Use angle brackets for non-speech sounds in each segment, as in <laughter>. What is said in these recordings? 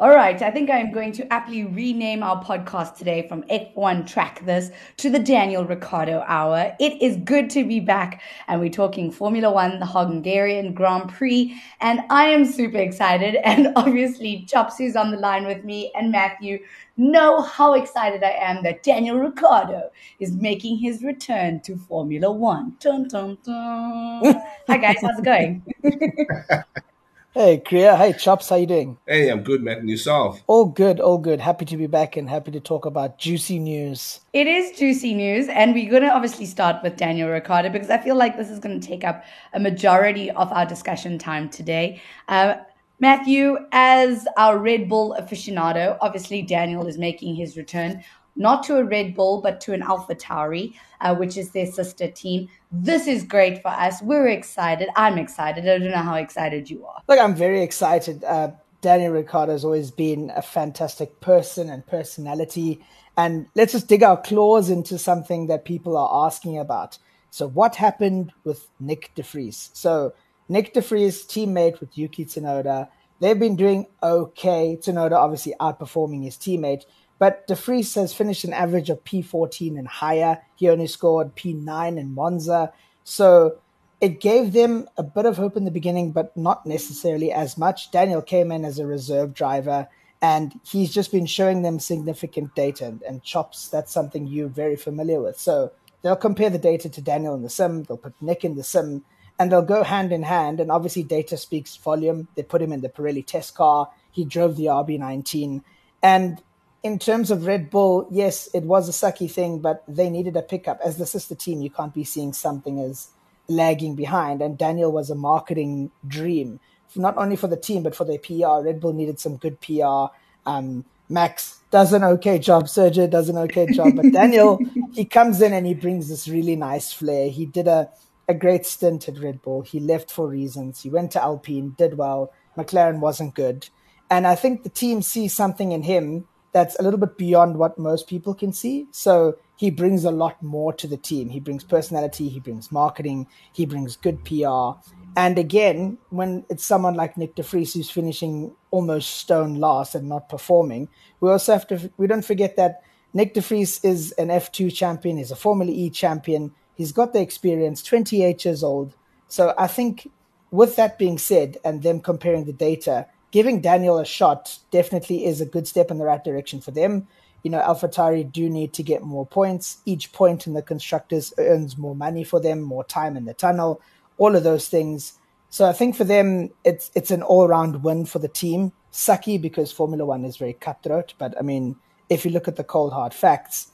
All right, I think I'm going to aptly rename our podcast today from F1 Track This to the Daniel Ricciardo Hour. It is good to be back, and we're talking Formula One, the Hungarian Grand Prix, and I am super excited. <laughs> And obviously, Chops, who's on the line with me, and Matthew know how excited I am that Daniel Ricciardo is making his return to Formula One. Dun, dun, dun. <laughs> Hi, guys, how's it going? <laughs> Hey, Kriya. Hey, Chops. How you doing? Hey, I'm good, Matt. And yourself? All good, all good. Happy to be back and happy to talk about juicy news. It is juicy news, and we're going to obviously start with Daniel Ricciardo because I feel like this is going to take up a majority of our discussion time today. Uh, Matthew, as our Red Bull aficionado, obviously Daniel is making his return not to a Red Bull, but to an Alpha Tauri, uh, which is their sister team. This is great for us. We're excited. I'm excited. I don't know how excited you are. Look, I'm very excited. Uh, Daniel Ricciardo has always been a fantastic person and personality. And let's just dig our claws into something that people are asking about. So, what happened with Nick De Vries? So, Nick De Vries, teammate with Yuki Tsunoda, they've been doing okay. Tsunoda obviously outperforming his teammate. But De Vries has finished an average of P14 and higher. He only scored P9 in Monza. So it gave them a bit of hope in the beginning, but not necessarily as much. Daniel came in as a reserve driver, and he's just been showing them significant data. And, and chops, that's something you're very familiar with. So they'll compare the data to Daniel in the sim, they'll put Nick in the sim, and they'll go hand in hand. And obviously, data speaks volume. They put him in the Pirelli test car, he drove the RB19. And in terms of Red Bull, yes, it was a sucky thing, but they needed a pickup. As the sister team, you can't be seeing something as lagging behind. And Daniel was a marketing dream, not only for the team, but for their PR. Red Bull needed some good PR. Um, Max does an okay job. Sergio does an okay job. But <laughs> Daniel, he comes in and he brings this really nice flair. He did a, a great stint at Red Bull. He left for reasons. He went to Alpine, did well. McLaren wasn't good. And I think the team sees something in him that's a little bit beyond what most people can see. So he brings a lot more to the team. He brings personality, he brings marketing, he brings good PR. And again, when it's someone like Nick De Vries who's finishing almost stone last and not performing, we also have to we don't forget that Nick De Vries is an F2 champion, he's a Formula E champion, he's got the experience, 28 years old. So I think with that being said, and them comparing the data, giving Daniel a shot definitely is a good step in the right direction for them. You know, AlphaTauri do need to get more points. Each point in the constructors earns more money for them, more time in the tunnel, all of those things. So I think for them, it's it's an all round win for the team. Sucky because Formula One is very cutthroat, but I mean, if you look at the cold hard facts,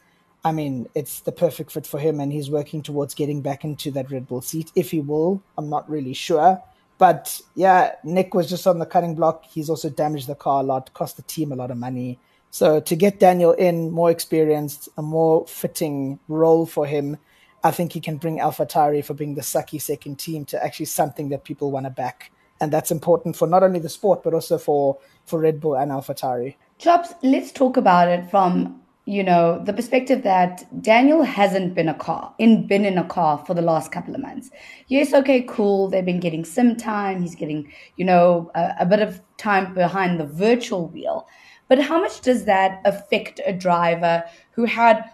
I mean, it's the perfect fit for him, and he's working towards getting back into that Red Bull seat. If he will, I'm not really sure. But yeah, Nick was just on the cutting block. He's also damaged the car a lot, cost the team a lot of money. So to get Daniel in, more experienced, a more fitting role for him, I think he can bring AlphaTauri for being the sucky second team to actually something that people want to back. And that's important for not only the sport, but also for, for Red Bull and AlphaTauri. Chops, let's talk about it from you know, the perspective that Daniel hasn't been a car in been in a car for the last couple of months. Yes, okay, cool. They've been getting sim time. He's getting, you know, a, a bit of time behind the virtual wheel. But how much does that affect a driver who had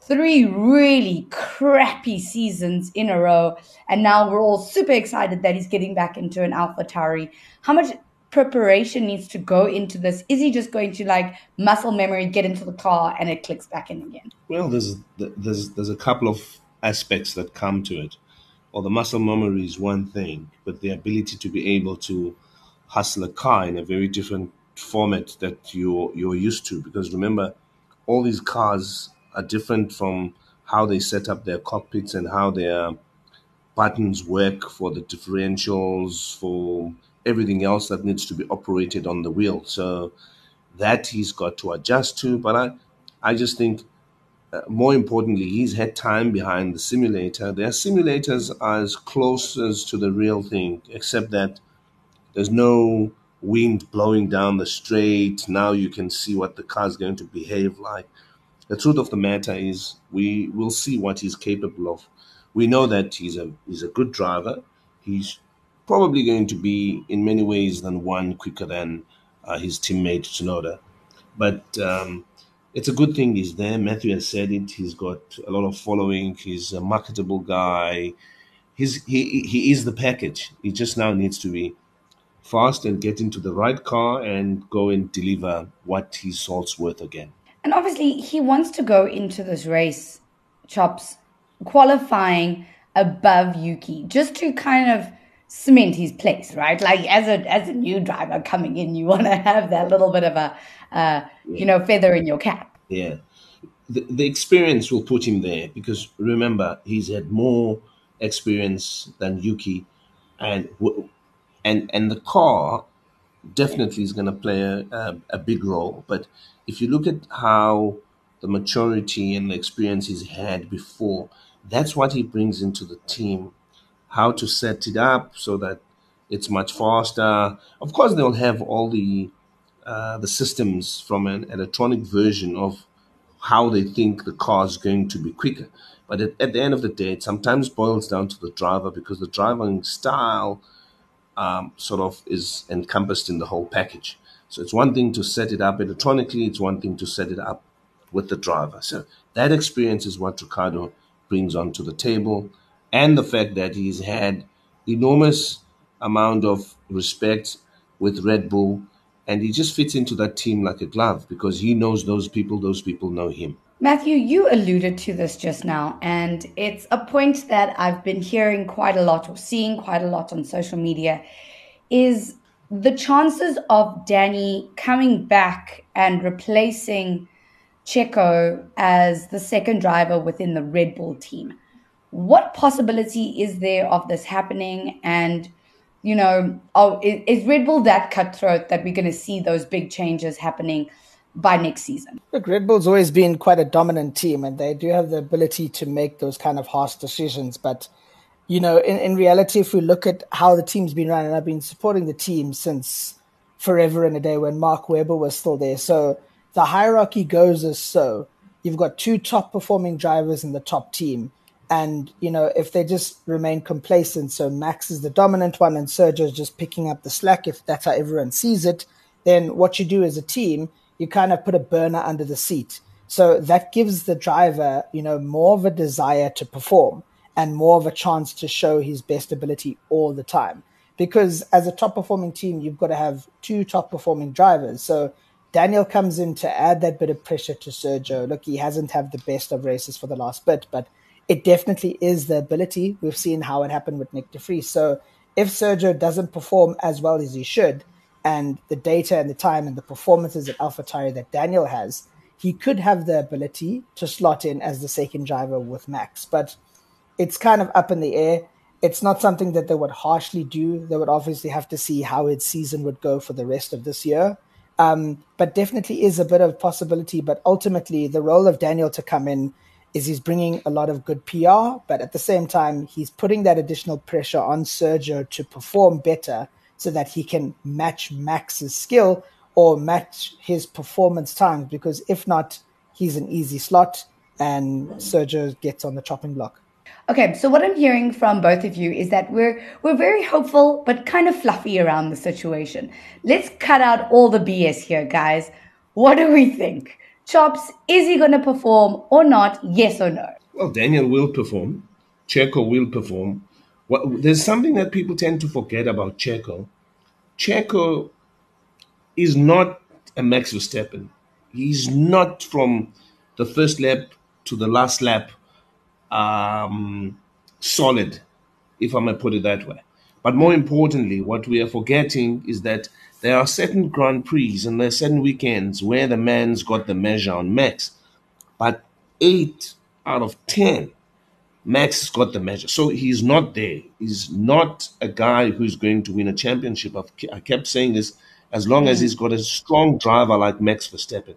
three really crappy seasons in a row, and now we're all super excited that he's getting back into an Alpha AlphaTauri? How much preparation needs to go into this? Is he just going to like muscle memory, get into the car, and it clicks back in again? Well, there's there's there's a couple of aspects that come to it. Or the muscle memory is one thing, but the ability to be able to hustle a car in a very different format that you're you're used to. Because remember, all these cars are different from how they set up their cockpits and how their buttons work for the differentials, for everything else that needs to be operated on the wheel. So that he's got to adjust to. But I, I just think uh, more importantly, he's had time behind the simulator. Their simulators are as close as to the real thing, except that there's no wind blowing down the straight. Now you can see what the car is going to behave like. The truth of the matter is, we will see what he's capable of. We know that he's a he's a good driver. He's probably going to be in many ways than one quicker than uh, his teammate Tsunoda. But um, it's a good thing he's there. Matthew has said it. He's got a lot of following. He's a marketable guy. He's he he is the package. He just now needs to be fast and get into the right car and go and deliver what his salt's worth again. And obviously, he wants to go into this race, chops, qualifying above Yuki, just to kind of cement his place, right? Like as a as a new driver coming in, you want to have that little bit of a uh, you know feather in your cap. Yeah, the, the experience will put him there because remember he's had more experience than Yuki, and and and the car definitely is going to play a, a, a big role. But if you look at how the maturity and the experience he's had before, that's what he brings into the team how to set it up so that it's much faster. Of course, they'll have all the uh, the systems from an electronic version of how they think the car is going to be quicker. But at, at, the end of the day, it sometimes boils down to the driver because the driving style um, sort of is encompassed in the whole package. So it's one thing to set it up electronically, it's one thing to set it up with the driver. So that experience is what Ricciardo brings onto the table and the fact that he's had enormous amount of respect with Red Bull and he just fits into that team like a glove because he knows those people those people know him. Matthew, you alluded to this just now, and it's a point that I've been hearing quite a lot or seeing quite a lot on social media is the chances of Danny coming back and replacing Checo as the second driver within the Red Bull team what possibility is there of this happening? And, you know, oh, is, is Red Bull that cutthroat that we're going to see those big changes happening by next season? Look, Red Bull's always been quite a dominant team, and they do have the ability to make those kind of harsh decisions. But, you know, in, in reality, if we look at how the team's been run, and I've been supporting the team since forever and a day when Mark Webber was still there. So the hierarchy goes as so. You've got two top performing drivers in the top team and, you know, if they just remain complacent, so Max is the dominant one and Sergio's just picking up the slack, if that's how everyone sees it, then what you do as a team, you kind of put a burner under the seat. So that gives the driver, you know, more of a desire to perform and more of a chance to show his best ability all the time. Because as a top performing team, you've got to have two top performing drivers. So Daniel comes in to add that bit of pressure to Sergio. Look, he hasn't had the best of races for the last bit, but it definitely is the ability. We've seen how it happened with Nick de Vries. So if Sergio doesn't perform as well as he should, and the data and the time and the performances at AlphaTauri that Daniel has, he could have the ability to slot in as the second driver with Max. But it's kind of up in the air. It's not something that they would harshly do. They would obviously have to see how his season would go for the rest of this year. Um, but definitely is a bit of possibility. But ultimately, the role of Daniel to come in is he's bringing a lot of good PR, but at the same time, he's putting that additional pressure on Sergio to perform better so that he can match Max's skill or match his performance times. Because if not, he's an easy slot and Sergio gets on the chopping block. Okay, so what I'm hearing from both of you is that we're we're very hopeful but kind of fluffy around the situation. Let's cut out all the BS here, guys. What do we think? Chops, is he going to perform or not? Yes or no? Well, Daniel will perform. Checo will perform. There's something that people tend to forget about Checo. Checo is not a Max Verstappen. He's not from the first lap to the last lap um, solid, if I may put it that way. But more importantly, what we are forgetting is that there are certain Grand Prix and there are certain weekends where the man's got the measure on Max. But eight out of 10, Max has got the measure. So he's not there. He's not a guy who's going to win a championship. I've, I kept saying this as long as he's got a strong driver like Max Verstappen.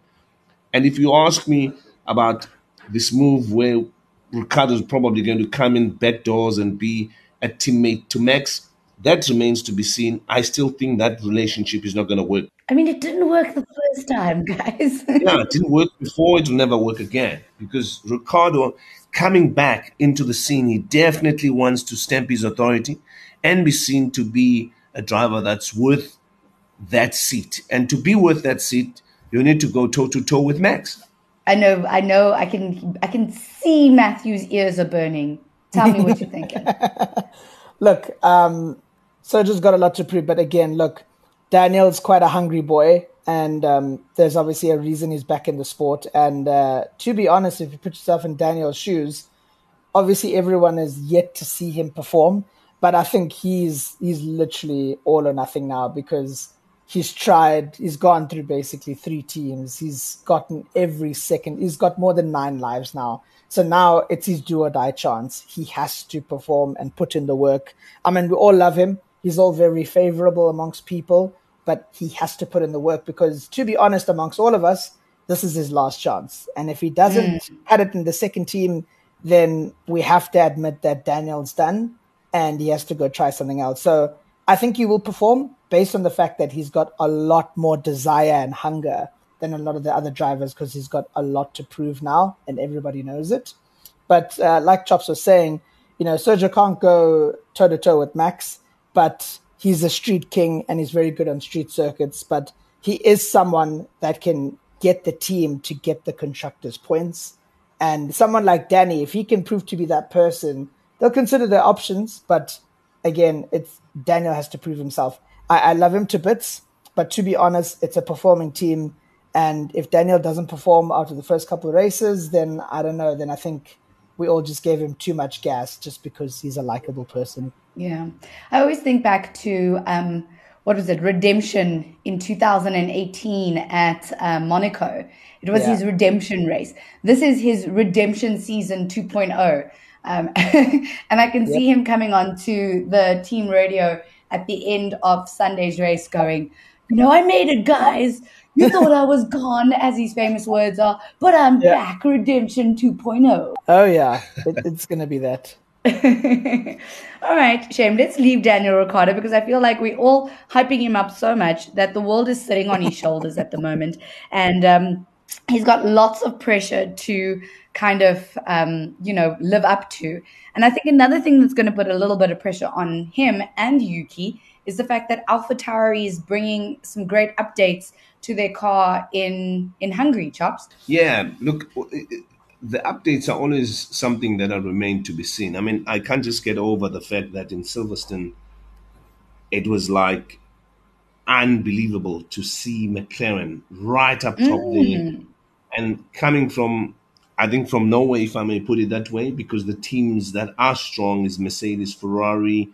And if you ask me about this move where Ricciardo's probably going to come in back doors and be a teammate to Max, that remains to be seen. I still think that relationship is not going to work. I mean, it didn't work the first time, <laughs> guys. yeah, it didn't work before. It will never work again because Ricciardo coming back into the scene, he definitely wants to stamp his authority and be seen to be a driver that's worth that seat. And to be worth that seat, you need to go toe to toe with Max. I know, I know, I can, I can see Matthew's ears are burning. Tell me what you're thinking. <laughs> look, um, just got a lot to prove, but again, look, Daniel's quite a hungry boy, and um, there's obviously a reason he's back in the sport. And uh, to be honest, if you put yourself in Daniel's shoes, obviously everyone is yet to see him perform, but I think he's he's literally all or nothing now because he's tried he's gone through basically three teams. He's gotten every second he's got more than nine lives now. So now it's his do or die chance. He has to perform and put in the work. I mean we all love him he's all very favorable amongst people but he has to put in the work because to be honest amongst all of us this is his last chance and if he doesn't mm. had it in the second team then we have to admit that daniel's done and he has to go try something else so i think he will perform based on the fact that he's got a lot more desire and hunger than a lot of the other drivers because he's got a lot to prove now and everybody knows it. But uh, like Chops was saying, you know, Sergio can't go toe to toe with Max, but he's a street king and he's very good on street circuits. But he is someone that can get the team to get the constructors' points. And someone like Danny, if he can prove to be that person, they'll consider their options. But again, it's Daniel has to prove himself. I, I love him to bits, but to be honest, it's a performing team. And if Daniel doesn't perform after the first couple of races, then I don't know. Then I think we all just gave him too much gas just because he's a likable person. Yeah. I always think back to um, what was it, Redemption in 2018 at uh, Monaco. It was yeah. his redemption race. This is his redemption season 2.0. Um, <laughs> and I can yep. see him coming on to the team radio at the end of Sunday's race going, you know, I made it, guys. You thought I was gone, as his famous words are, but I'm yeah. back, Redemption 2.0. Oh, yeah. It, it's going to be that. <laughs> all right, Shame. Let's leave Daniel Ricciardo because I feel like we're all hyping him up so much that the world is sitting on his shoulders at the moment. And um, he's got lots of pressure to kind of, um, you know, live up to. And I think another thing that's going to put a little bit of pressure on him and Yuki is the fact that AlphaTauri is bringing some great updates to their car in in Hungary. Chops. Yeah, look, the updates are always something that are remain to be seen. I mean, I can't just get over the fact that in Silverstone, it was like unbelievable to see McLaren right up top mm. there, and coming from I think from Norway, if I may put it that way, because the teams that are strong is Mercedes, Ferrari,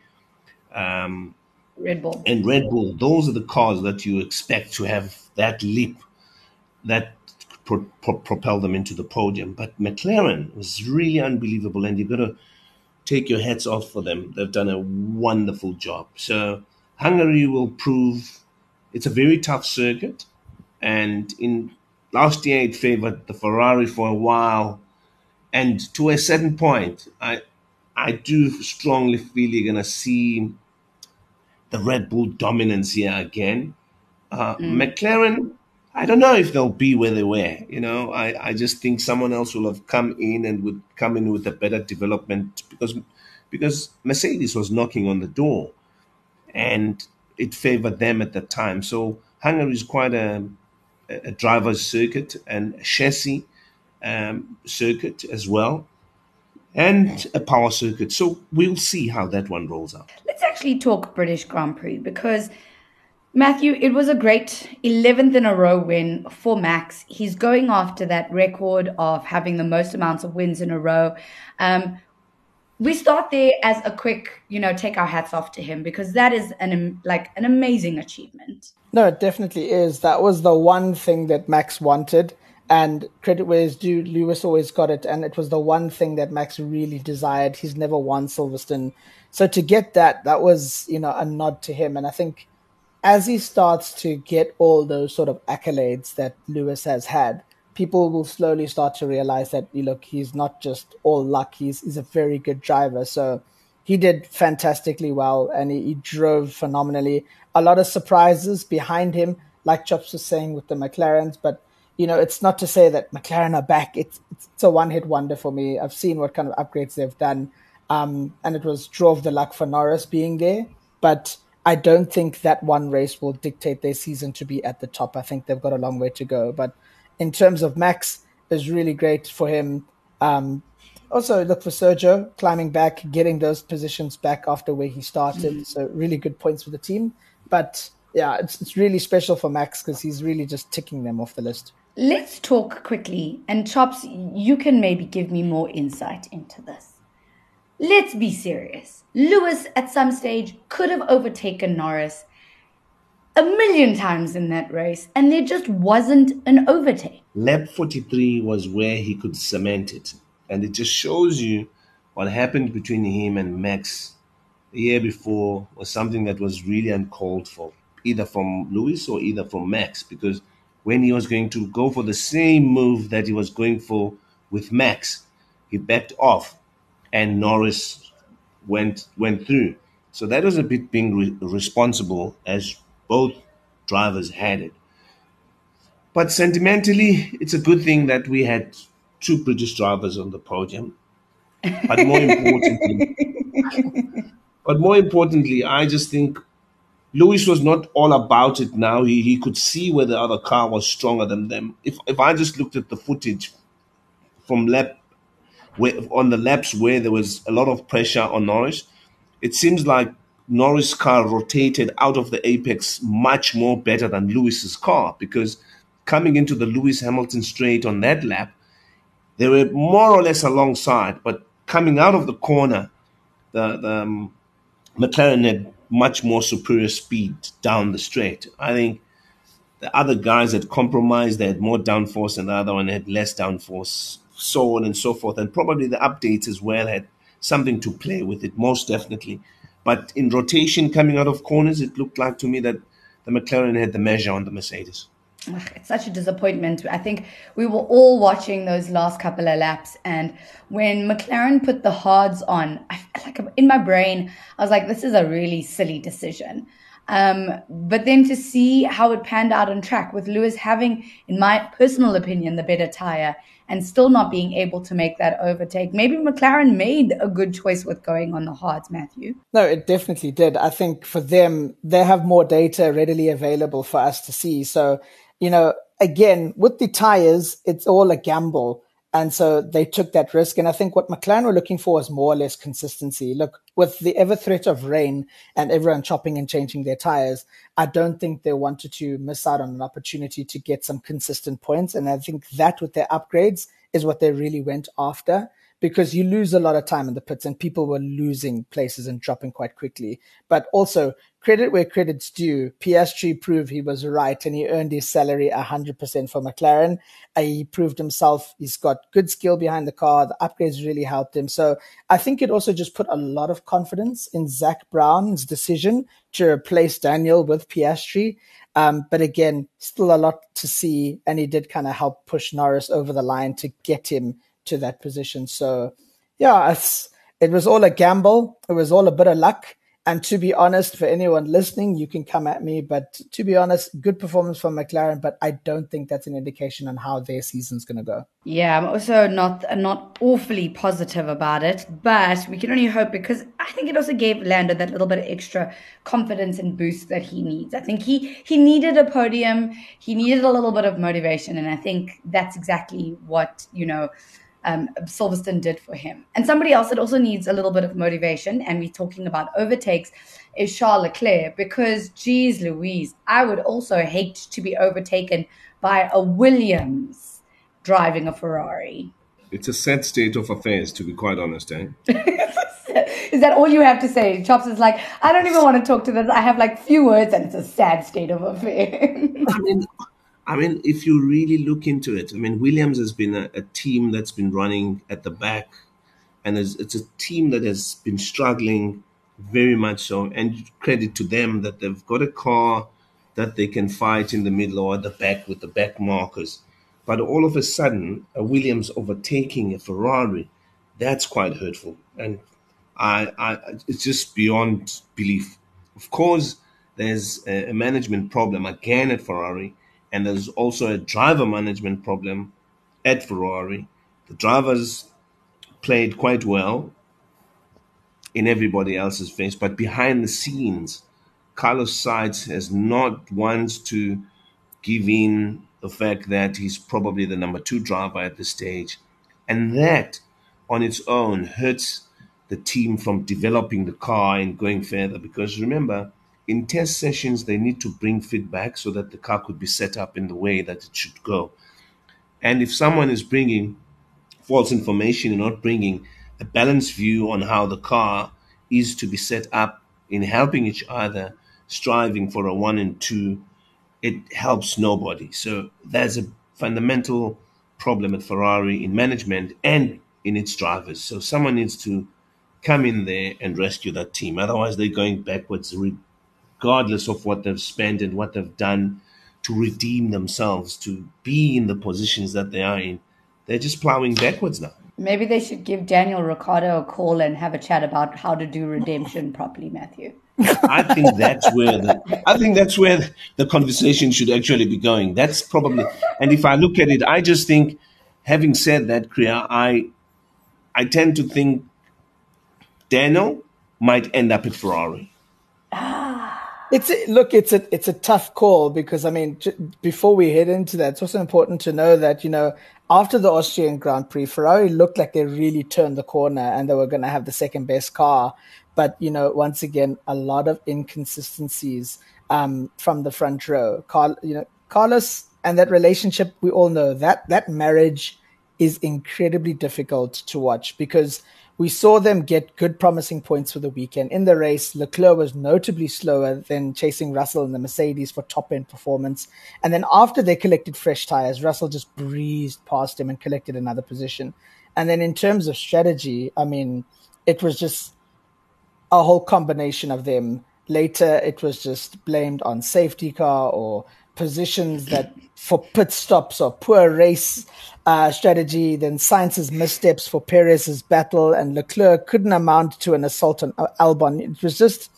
um, Red Bull, and Red Bull. Those are the cars that you expect to have that leap that pro- pro- propel them into the podium. But McLaren was really unbelievable, and you've got to take your hats off for them. They've done a wonderful job. So Hungary will prove it's a very tough circuit, and in last year it favored the Ferrari for a while, and to a certain point, I I do strongly feel you're gonna see the Red Bull dominance here again. Uh, mm. McLaren, I don't know if they'll be where they were. You know, I, I just think someone else will have come in and would come in with a better development because because Mercedes was knocking on the door, and it favored them at the time. So Hungary is quite a a driver's circuit and a chassis um, circuit as well, and a power circuit. So we'll see how that one rolls out. Let's actually talk British Grand Prix because. Matthew, it was a great 11th in a row win for Max. He's going after that record of having the most amounts of wins in a row. Um, we start there as a quick, you know, take our hats off to him because that is an like an amazing achievement. No, it definitely is. That was the one thing that Max wanted. And credit where it's due, Lewis always got it. And it was the one thing that Max really desired. He's never won Silverstone. So to get that, that was, you know, a nod to him. And I think as he starts to get all those sort of accolades that Lewis has had, people will slowly start to realize that, look, he's not just all luck. He's, he's a very good driver. So he did fantastically well and he, he, drove phenomenally. A lot of surprises behind him, like Chops was saying with the McLarens, but you know, it's not to say that McLaren are back. It's it's a one hit wonder for me. I've seen what kind of upgrades they've done, um, and it was drove the luck for Norris being there. But I don't think that one race will dictate their season to be at the top. I think they've got a long way to go. But in terms of Max, it's really great for him. Um, also, look for Sergio climbing back, getting those positions back after where he started. Mm-hmm. So, really good points for the team. But yeah, it's, it's really special for Max because he's really just ticking them off the list. Let's talk quickly. And Chops, you can maybe give me more insight into this. Let's be serious. Lewis, at some stage, could have overtaken Norris a million times in that race, and there just wasn't an overtake. Lap 43 was where he could cement it. And it just shows you what happened between him and Max the year before was something that was really uncalled for, either from Lewis or either from Max, because when he was going to go for the same move that he was going for with Max, he backed off and Norris went went through. So that was a bit being re- responsible as both drivers had it. But sentimentally, it's a good thing that we had two British drivers on the podium. But more importantly, <laughs> but more importantly, I just think Lewis was not all about it now. He, he could see where the other car was stronger than them. If if I just looked at the footage from lap where, on the laps where there was a lot of pressure on Norris, it seems like Norris' car rotated out of the apex much more better than Lewis's car because coming into the Lewis Hamilton straight on that lap, they were more or less alongside, but coming out of the corner, the, the um, McLaren had much more superior speed down the straight. I think the other guys had compromised, they had more downforce, and the other one had less downforce, so on and so forth. And probably the updates as well had something to play with it, most definitely. But in rotation coming out of corners, it looked like to me that the McLaren had the measure on the Mercedes it's such a disappointment. I think we were all watching those last couple of laps, and when McLaren put the hards on, I like in my brain, I was like, "This is a really silly decision." Um, but then to see how it panned out on track, with Lewis having, in my personal opinion, the better tire and still not being able to make that overtake, maybe McLaren made a good choice with going on the hards, Matthew. No, it definitely did. I think for them, they have more data readily available for us to see. So you know, again, with the tires, it's all a gamble. And so they took that risk. And I think what McLaren were looking for was more or less consistency. Look, with the ever threat of rain and everyone chopping and changing their tires, I don't think they wanted to miss out on an opportunity to get some consistent points. And I think that with their upgrades is what they really went after because you lose a lot of time in the pits and people were losing places and dropping quite quickly. But also credit where credit's due. Piastri proved he was right and he earned his salary 100% for McLaren. Uh, he proved himself. He's got good skill behind the car. The upgrades really helped him. So I think it also just put a lot of confidence in Zak Brown's decision to replace Daniel with Piastri. Um, but again, still a lot to see. And he did kind of help push Norris over the line to get him to that position. So yeah, it was all a gamble. It was all a bit of luck. And to be honest, for anyone listening, you can come at me. But to be honest, good performance from McLaren, but I don't think that's an indication on how their season's going to go. Yeah, I'm also not not awfully positive about it, but we can only hope because I think it also gave Lando that little bit of extra confidence and boost that he needs. I think he he needed a podium, he needed a little bit of motivation, and I think that's exactly what you know um, Silverstone did for him. And somebody else that also needs a little bit of motivation, and we're talking about overtakes, is Charles Leclerc. Because, geez Louise, I would also hate to be overtaken by a Williams driving a Ferrari. It's a sad state of affairs, to be quite honest, eh? <laughs> is that all you have to say? Chops is like, I don't even want to talk to this. I have like few words, and it's a sad state of affairs. <laughs> I mean, I mean, if you really look into it, I mean, Williams has been a, a team that's been running at the back, and it's, it's a team that has been struggling very much so. And credit to them that they've got a car that they can fight in the middle or at the back with the back markers. But all of a sudden, a Williams overtaking a Ferrari, that's quite hurtful. And I, I it's just beyond belief. Of course, there's a, a management problem again at Ferrari and there's also a driver management problem at Ferrari. The drivers played quite well in everybody else's face, but behind the scenes, Carlos Sainz has not once to give in the fact that he's probably the number two driver at this stage. And that on its own hurts the team from developing the car and going further. Because remember, in test sessions, they need to bring feedback so that the car could be set up in the way that it should go. And if someone is bringing false information and not bringing a balanced view on how the car is to be set up in helping each other, striving for a one and two, it helps nobody. So there's a fundamental problem at Ferrari in management and in its drivers. So someone needs to come in there and rescue that team. Otherwise, they're going backwards, regardless of what they've spent and what they've done to redeem themselves, to be in the positions that they are in. They're just plowing backwards now. Maybe they should give Daniel Ricciardo a call and have a chat about how to do redemption <laughs> properly, Matthew. I think that's where the I think that's where the conversation should actually be going. That's probably and if I look at it, I just think having said that, Kriya, I I tend to think Daniel might end up at Ferrari. It's a, look, it's a it's a tough call because I mean, before we head into that, it's also important to know that you know after the Austrian Grand Prix, Ferrari looked like they really turned the corner and they were going to have the second best car. But you know, once again, a lot of inconsistencies um, from the front row. Carl, you know, Carlos and that relationship, we all know that that marriage is incredibly difficult to watch because we saw them get good promising points for the weekend. In the race, Leclerc was notably slower than chasing Russell in the Mercedes for top end performance. And then after they collected fresh tires, Russell just breezed past him and collected another position. And then in terms of strategy, I mean, it was just a whole combination of them. Later, it was just blamed on safety car or positions that for pit stops or poor race uh, strategy, then Sainz's missteps for Perez's battle, and Leclerc couldn't amount to an assault on Albon. It was just,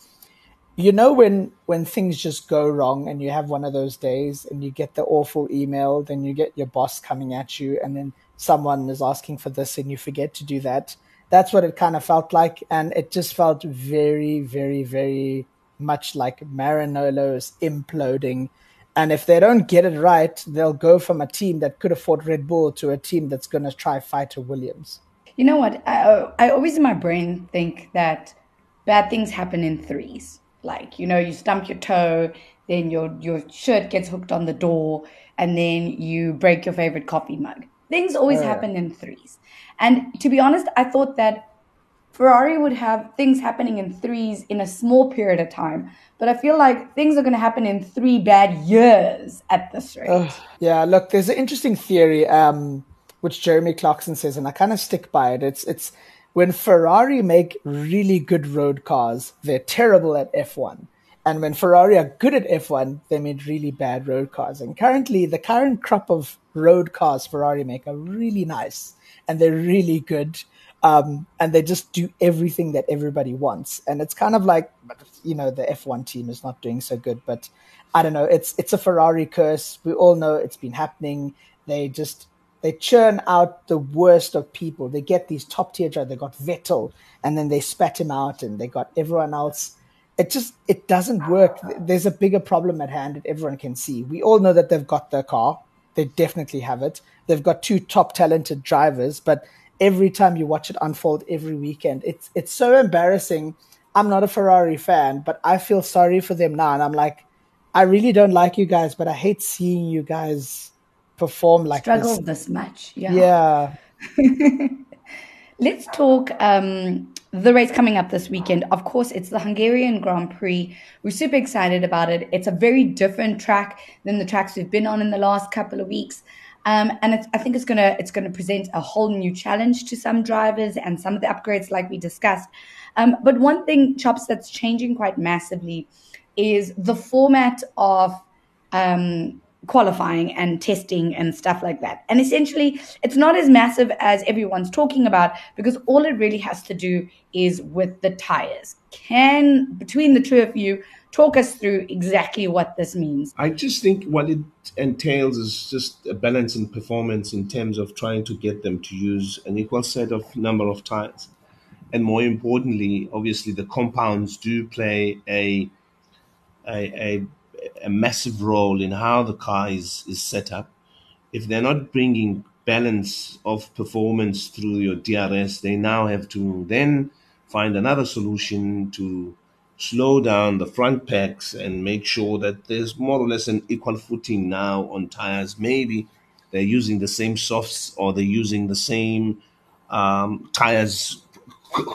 you know, when when things just go wrong and you have one of those days and you get the awful email, then you get your boss coming at you, and then someone is asking for this and you forget to do that. That's what it kind of felt like, and it just felt very, very, very much like Maranello's imploding and if they don't get it right, they'll go from a team that could afford Red Bull to a team that's going to try fight a Williams. You know what? I, uh, I always in my brain think that bad things happen in threes. Like, you know, you stump your toe, then your, your shirt gets hooked on the door, and then you break your favorite coffee mug. Things always oh, happen in threes. And to be honest, I thought that Ferrari would have things happening in threes in a small period of time, but I feel like things are going to happen in three bad years at this rate. Yeah, look, there's an interesting theory um, which Jeremy Clarkson says, and I kind of stick by it. It's it's when Ferrari make really good road cars, they're terrible at F1. And when Ferrari are good at F1, they made really bad road cars. And currently, the current crop of road cars Ferrari make are really nice and they're really good um, and they just do everything that everybody wants. And it's kind of like, you know, the F1 team is not doing so good, but I don't know. It's it's a Ferrari curse. We all know it's been happening. They just they churn out the worst of people. They get these top tier drivers. They got Vettel, and then they spat him out, and they got everyone else. It just it doesn't work. There's a bigger problem at hand that everyone can see. We all know that they've got their car. They definitely have it. They've got two top talented drivers, but every time you watch it unfold every weekend. It's it's so embarrassing. I'm not a Ferrari fan, but I feel sorry for them now, and I'm like, I really don't like you guys, but I hate seeing you guys perform like struggle this, this much. Yeah. Yeah. <laughs> Let's talk um, the race coming up this weekend. Of course, it's the Hungarian Grand Prix. We're super excited about it. It's a very different track than the tracks we've been on in the last couple of weeks. Um, and I think it's gonna it's gonna present a whole new challenge to some drivers and some of the upgrades like we discussed. Um, but one thing, chops, that's changing quite massively is the format of um, qualifying and testing and stuff like that. And essentially, it's not as massive as everyone's talking about because all it really has to do is with the tires. Can between the two of you talk us through exactly what this means. I just think what it entails is just a balance in performance in terms of trying to get them to use an equal set of number of tires. And more importantly, obviously, the compounds do play a a, a, a massive role in how the car is, is set up. If they're not bringing balance of performance through your DRS, they now have to then find another solution to slow down the front packs and make sure that there's more or less an equal footing now on tires. Maybe they're using the same softs or they're using the same um, tires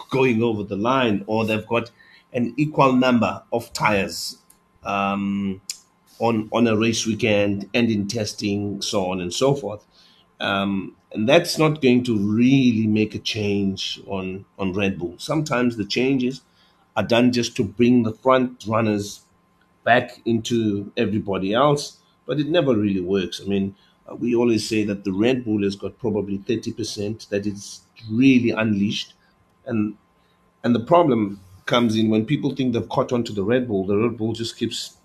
going over the line, or they've got an equal number of tires um, on on a race weekend and in testing, so on and so forth. Um, and that's not going to really make a change on on Red Bull. Sometimes the changes are done just to bring the front runners back into everybody else, but it never really works. I mean, uh, we always say that the Red Bull has got probably 30% that is really unleashed. And and the problem comes in when people think they've caught on to the Red Bull, the Red Bull just keeps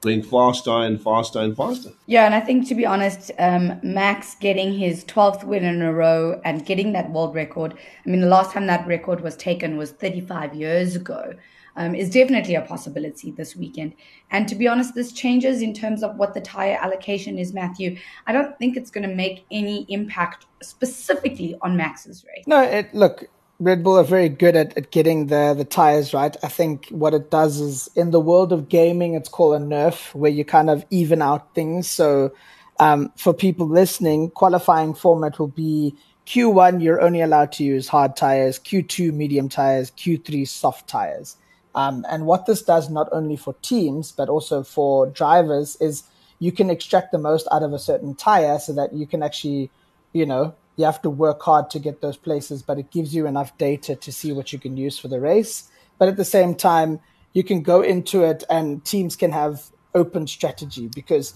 going faster and faster and faster. Yeah, and I think to be honest, um, Max getting his 12th win in a row and getting that world record, I mean, the last time that record was taken was 35 years ago um, is definitely a possibility this weekend. And to be honest, this changes in terms of what the tire allocation is, Matthew. I don't think it's going to make any impact specifically on Max's race. No, it, look, Red Bull are very good at, at getting the, the tires right. I think what it does is in the world of gaming, it's called a nerf, where you kind of even out things. So um, for people listening, qualifying format will be Q1, you're only allowed to use hard tires, Q2, medium tires, Q3, soft tires. Um, and what this does, not only for teams, but also for drivers, is you can extract the most out of a certain tire so that you can actually, you know, you have to work hard to get those places, but it gives you enough data to see what you can use for the race. But at the same time, you can go into it and teams can have open strategy because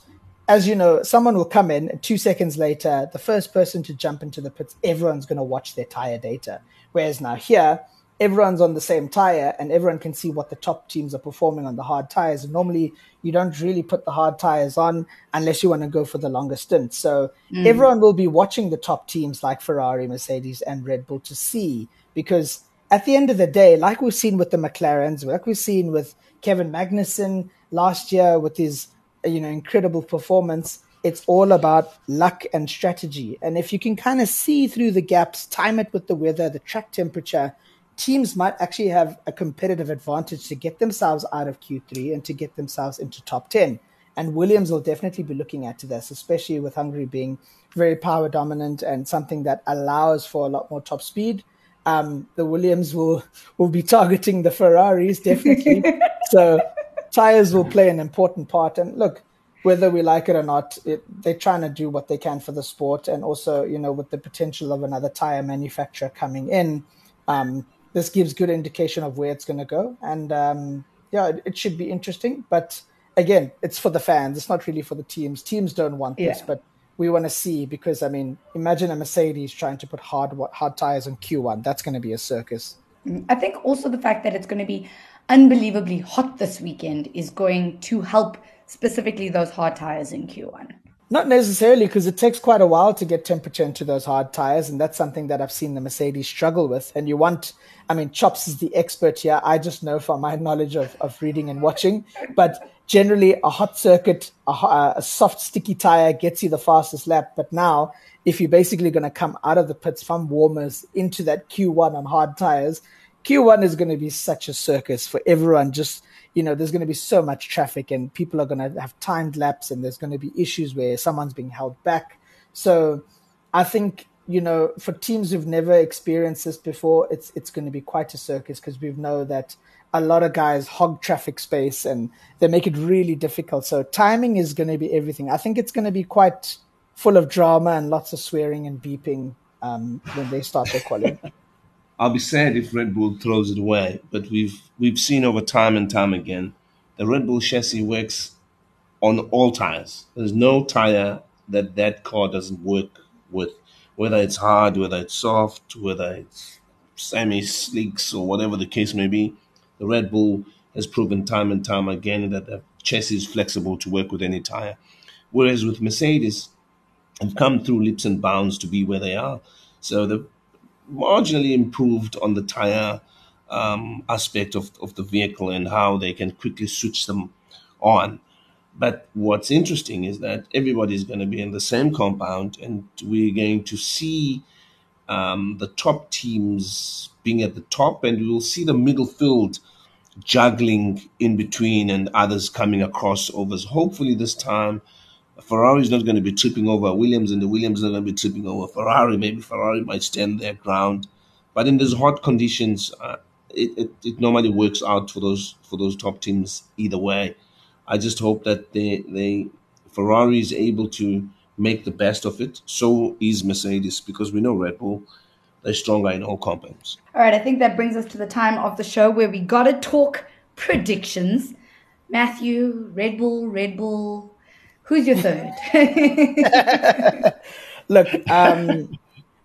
as you know, someone will come in two seconds later, the first person to jump into the pits, everyone's going to watch their tire data. Whereas now here, everyone's on the same tire and everyone can see what the top teams are performing on the hard tires. And normally, you don't really put the hard tires on unless you want to go for the longer stint. So mm. everyone will be watching the top teams like Ferrari, Mercedes, and Red Bull to see because at the end of the day, like we've seen with the McLarens, like we've seen with Kevin Magnussen last year with his you know incredible performance. It's all about luck and strategy. And if you can kind of see through the gaps, time it with the weather, the track temperature, teams might actually have a competitive advantage to get themselves out of Q3 and to get themselves into top 10. And Williams will definitely be looking at this, especially with Hungary being very power dominant and something that allows for a lot more top speed. Um, the Williams will will be targeting the Ferraris definitely. <laughs> so tires will play an important part. And look, whether we like it or not, it, they're trying to do what they can for the sport, and also you know with the potential of another tire manufacturer coming in. Um, this gives good indication of where it's going to go. And um, yeah, it, it, should be interesting. But again, it's for the fans. It's not really for the teams. Teams don't want yeah. this, but we want to see because I mean, imagine a Mercedes trying to put hard hard tires on Q1. That's going to be a circus. I think also the fact that it's going to be unbelievably hot this weekend is going to help specifically those hard tires in Q1. Not necessarily, because it takes quite a while to get temperature into those hard tires, and that's something that I've seen the Mercedes struggle with. And you want, I mean, Chops is the expert here. I just know from my <laughs> knowledge of, of reading and watching, but generally a hot circuit, a, uh, a soft, sticky tire gets you the fastest lap. But now, if you're basically going to come out of the pits from warmers into that Q1 on hard tires, Q1 is going to be such a circus for everyone just you know, there's going to be so much traffic and people are going to have timed laps and there's going to be issues where someone's being held back. So I think, you know, for teams who've never experienced this before, it's it's going to be quite a circus because we know that a lot of guys hog traffic space and they make it really difficult. So timing is going to be everything. I think it's going to be quite full of drama and lots of swearing and beeping um, when they start their. <laughs> I'll be sad if Red Bull throws it away, but we've we've seen over time and time again the Red Bull chassis works on all tires. There's no tire that that car doesn't work with, whether it's hard, whether it's soft, whether it's semi slicks or whatever the case may be. The Red Bull has proven time and time again that the chassis is flexible to work with any tire. Whereas with Mercedes, have come through leaps and bounds to be where they are. So the marginally improved on the tire um, aspect of, of the vehicle and how they can quickly switch them on. But what's interesting is that everybody's going to be in the same compound, and we're going to see um, the top teams being at the top, and we will see the middle field juggling in between and others coming across overs. Hopefully, this time Ferrari is not going to be tripping over Williams, and the Williams are not going to be tripping over Ferrari. Maybe Ferrari might stand their ground, but in these hot conditions, uh, it, it, it normally works out for those for those top teams either way. I just hope that they they Ferrari is able to make the best of it. So is Mercedes because we know Red Bull they're stronger in all compounds. All right, I think that brings us to the time of the show where we got to talk predictions. Matthew, Red Bull, Red Bull. Who's your third? <laughs> Look, um,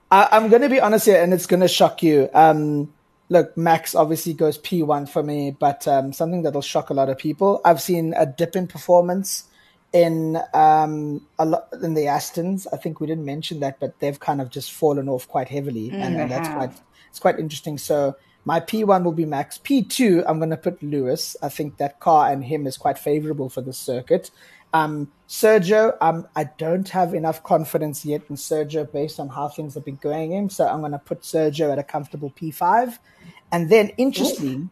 I, am going to be honest here, and it's going to shock you. Um, look, Max obviously goes P1 for me, but um, something that'll shock a lot of people. I've seen a dip in performance in um, a lot in the Astons. I think we didn't mention that, but they've kind of just fallen off quite heavily, mm, and, and that's quite it's quite interesting. So my P1 will be Max. P2, I'm going to put Lewis. I think that car and him is quite favorable for the circuit. Um, Sergio, um, I don't have enough confidence yet in Sergio based on how things have been going in. So I'm going to put Sergio at a comfortable P5. And then, interestingly,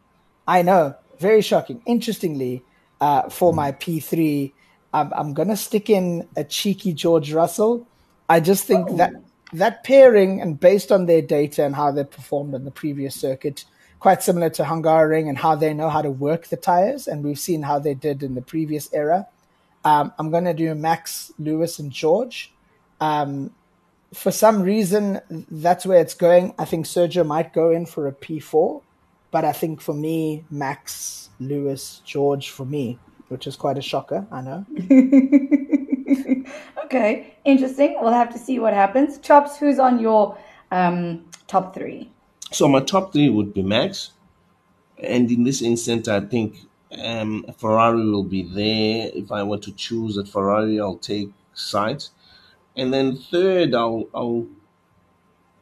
I know, very shocking. Interestingly, uh, for my P3, I'm, I'm going to stick in a cheeky George Russell. I just think oh. that that pairing, and based on their data and how they performed on the previous circuit, quite similar to Hungaroring and how they know how to work the tires. And we've seen how they did in the previous era. Um, I'm going to do Max, Lewis, and George. Um, for some reason, that's where it's going. I think Sergio might go in for a P4, but I think for me, Max, Lewis, George for me which is quite a shocker, I know. <laughs> okay, interesting. We'll have to see what happens. Chops, who's on your um, top three? So my top three would be Max, and in this instance, I think um, Ferrari will be there. If I were to choose at Ferrari, I'll take Sainz, and then third, I'll I'll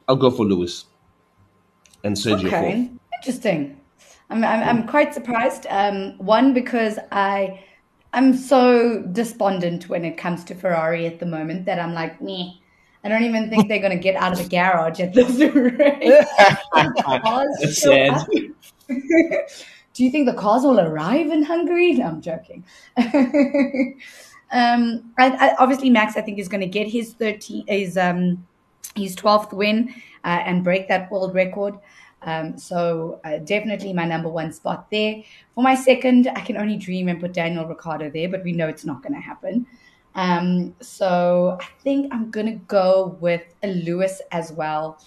I'll go for Lewis and Sergio. Okay, fourth. interesting. I'm, I'm, I'm quite surprised. Um, one, because I, I'm so despondent when it comes to Ferrari at the moment that I'm like, me. I don't even think they're going to get out of the garage at this <laughs> rate. <laughs> That's sad. <laughs> Do you think the cars will arrive in Hungary? No, I'm joking. <laughs> um, I, I, obviously, Max, I think, is going to get his 13, his um, his 12th win uh, and break that world record. Um, so uh, definitely my number one spot there. For my second, I can only dream and put Daniel Ricciardo there, but we know it's not going to happen. Um, so I think I'm going to go with Lewis as well.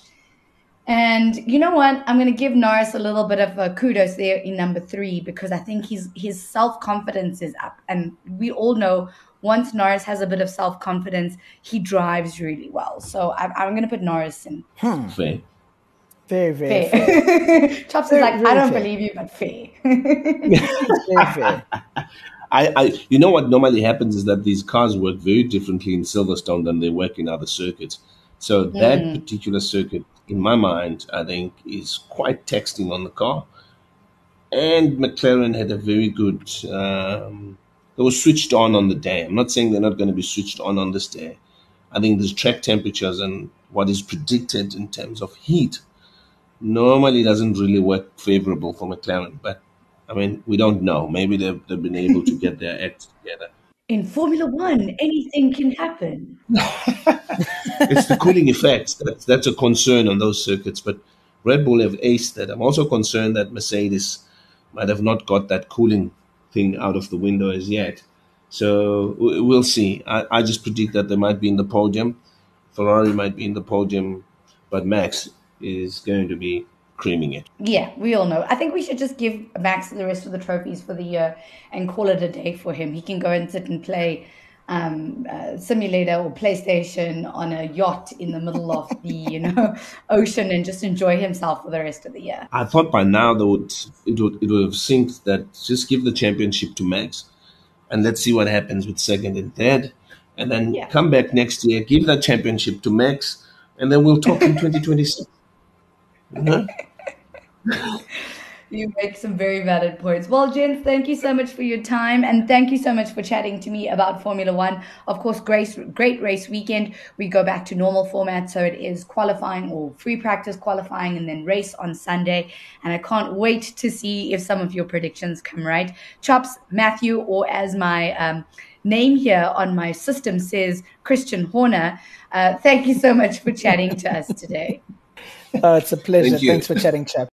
And you know what? I'm going to give Norris a little bit of a kudos there in number three because I think his his self confidence is up, and we all know once Norris has a bit of self confidence, he drives really well. So I'm, I'm going to put Norris in. Hmm. Very, very fair. fair. <laughs> Chops is like, I don't fair. believe you, but fair. <laughs> very fair. I, I, you know what normally happens is that these cars work very differently in Silverstone than they work in other circuits. So that mm. particular circuit, in my mind, I think is quite taxing on the car. And McLaren had a very good. Um, they were switched on on the day. I'm not saying they're not going to be switched on on this day. I think the track temperatures and what is predicted in terms of heat normally doesn't really work favorable for McLaren. But I mean, we don't know. Maybe they've, they've been able to get their act together. In Formula One, anything can happen. <laughs> it's the cooling effect. That's, that's a concern on those circuits. But Red Bull have aced that. I'm also concerned that Mercedes might have not got that cooling thing out of the window as yet. So we'll see. I, I just predict that they might be in the podium. Ferrari might be in the podium, but Max is going to be creaming it. Yeah, we all know. I think we should just give Max the rest of the trophies for the year and call it a day for him. He can go and sit and play um, uh, simulator or PlayStation on a yacht in the middle of the <laughs> you know ocean and just enjoy himself for the rest of the year. I thought by now they would it would it would have synced that just give the championship to Max and let's see what happens with second and third. And then yeah. come back next year, give that championship to Max, and then we'll talk in <laughs> 2026. <laughs> you make some very valid points. Well, gents, thank you so much for your time and thank you so much for chatting to me about Formula One. Of course, great, great race weekend. We go back to normal format, so it is qualifying or free practice qualifying and then race on Sunday. And I can't wait to see if some of your predictions come right. Chops, Matthew, or as my um, name here on my system says, Christian Horner. Uh, thank you so much for chatting to us today. <laughs> Oh, it's a pleasure. Thank Thanks for chatting, chap.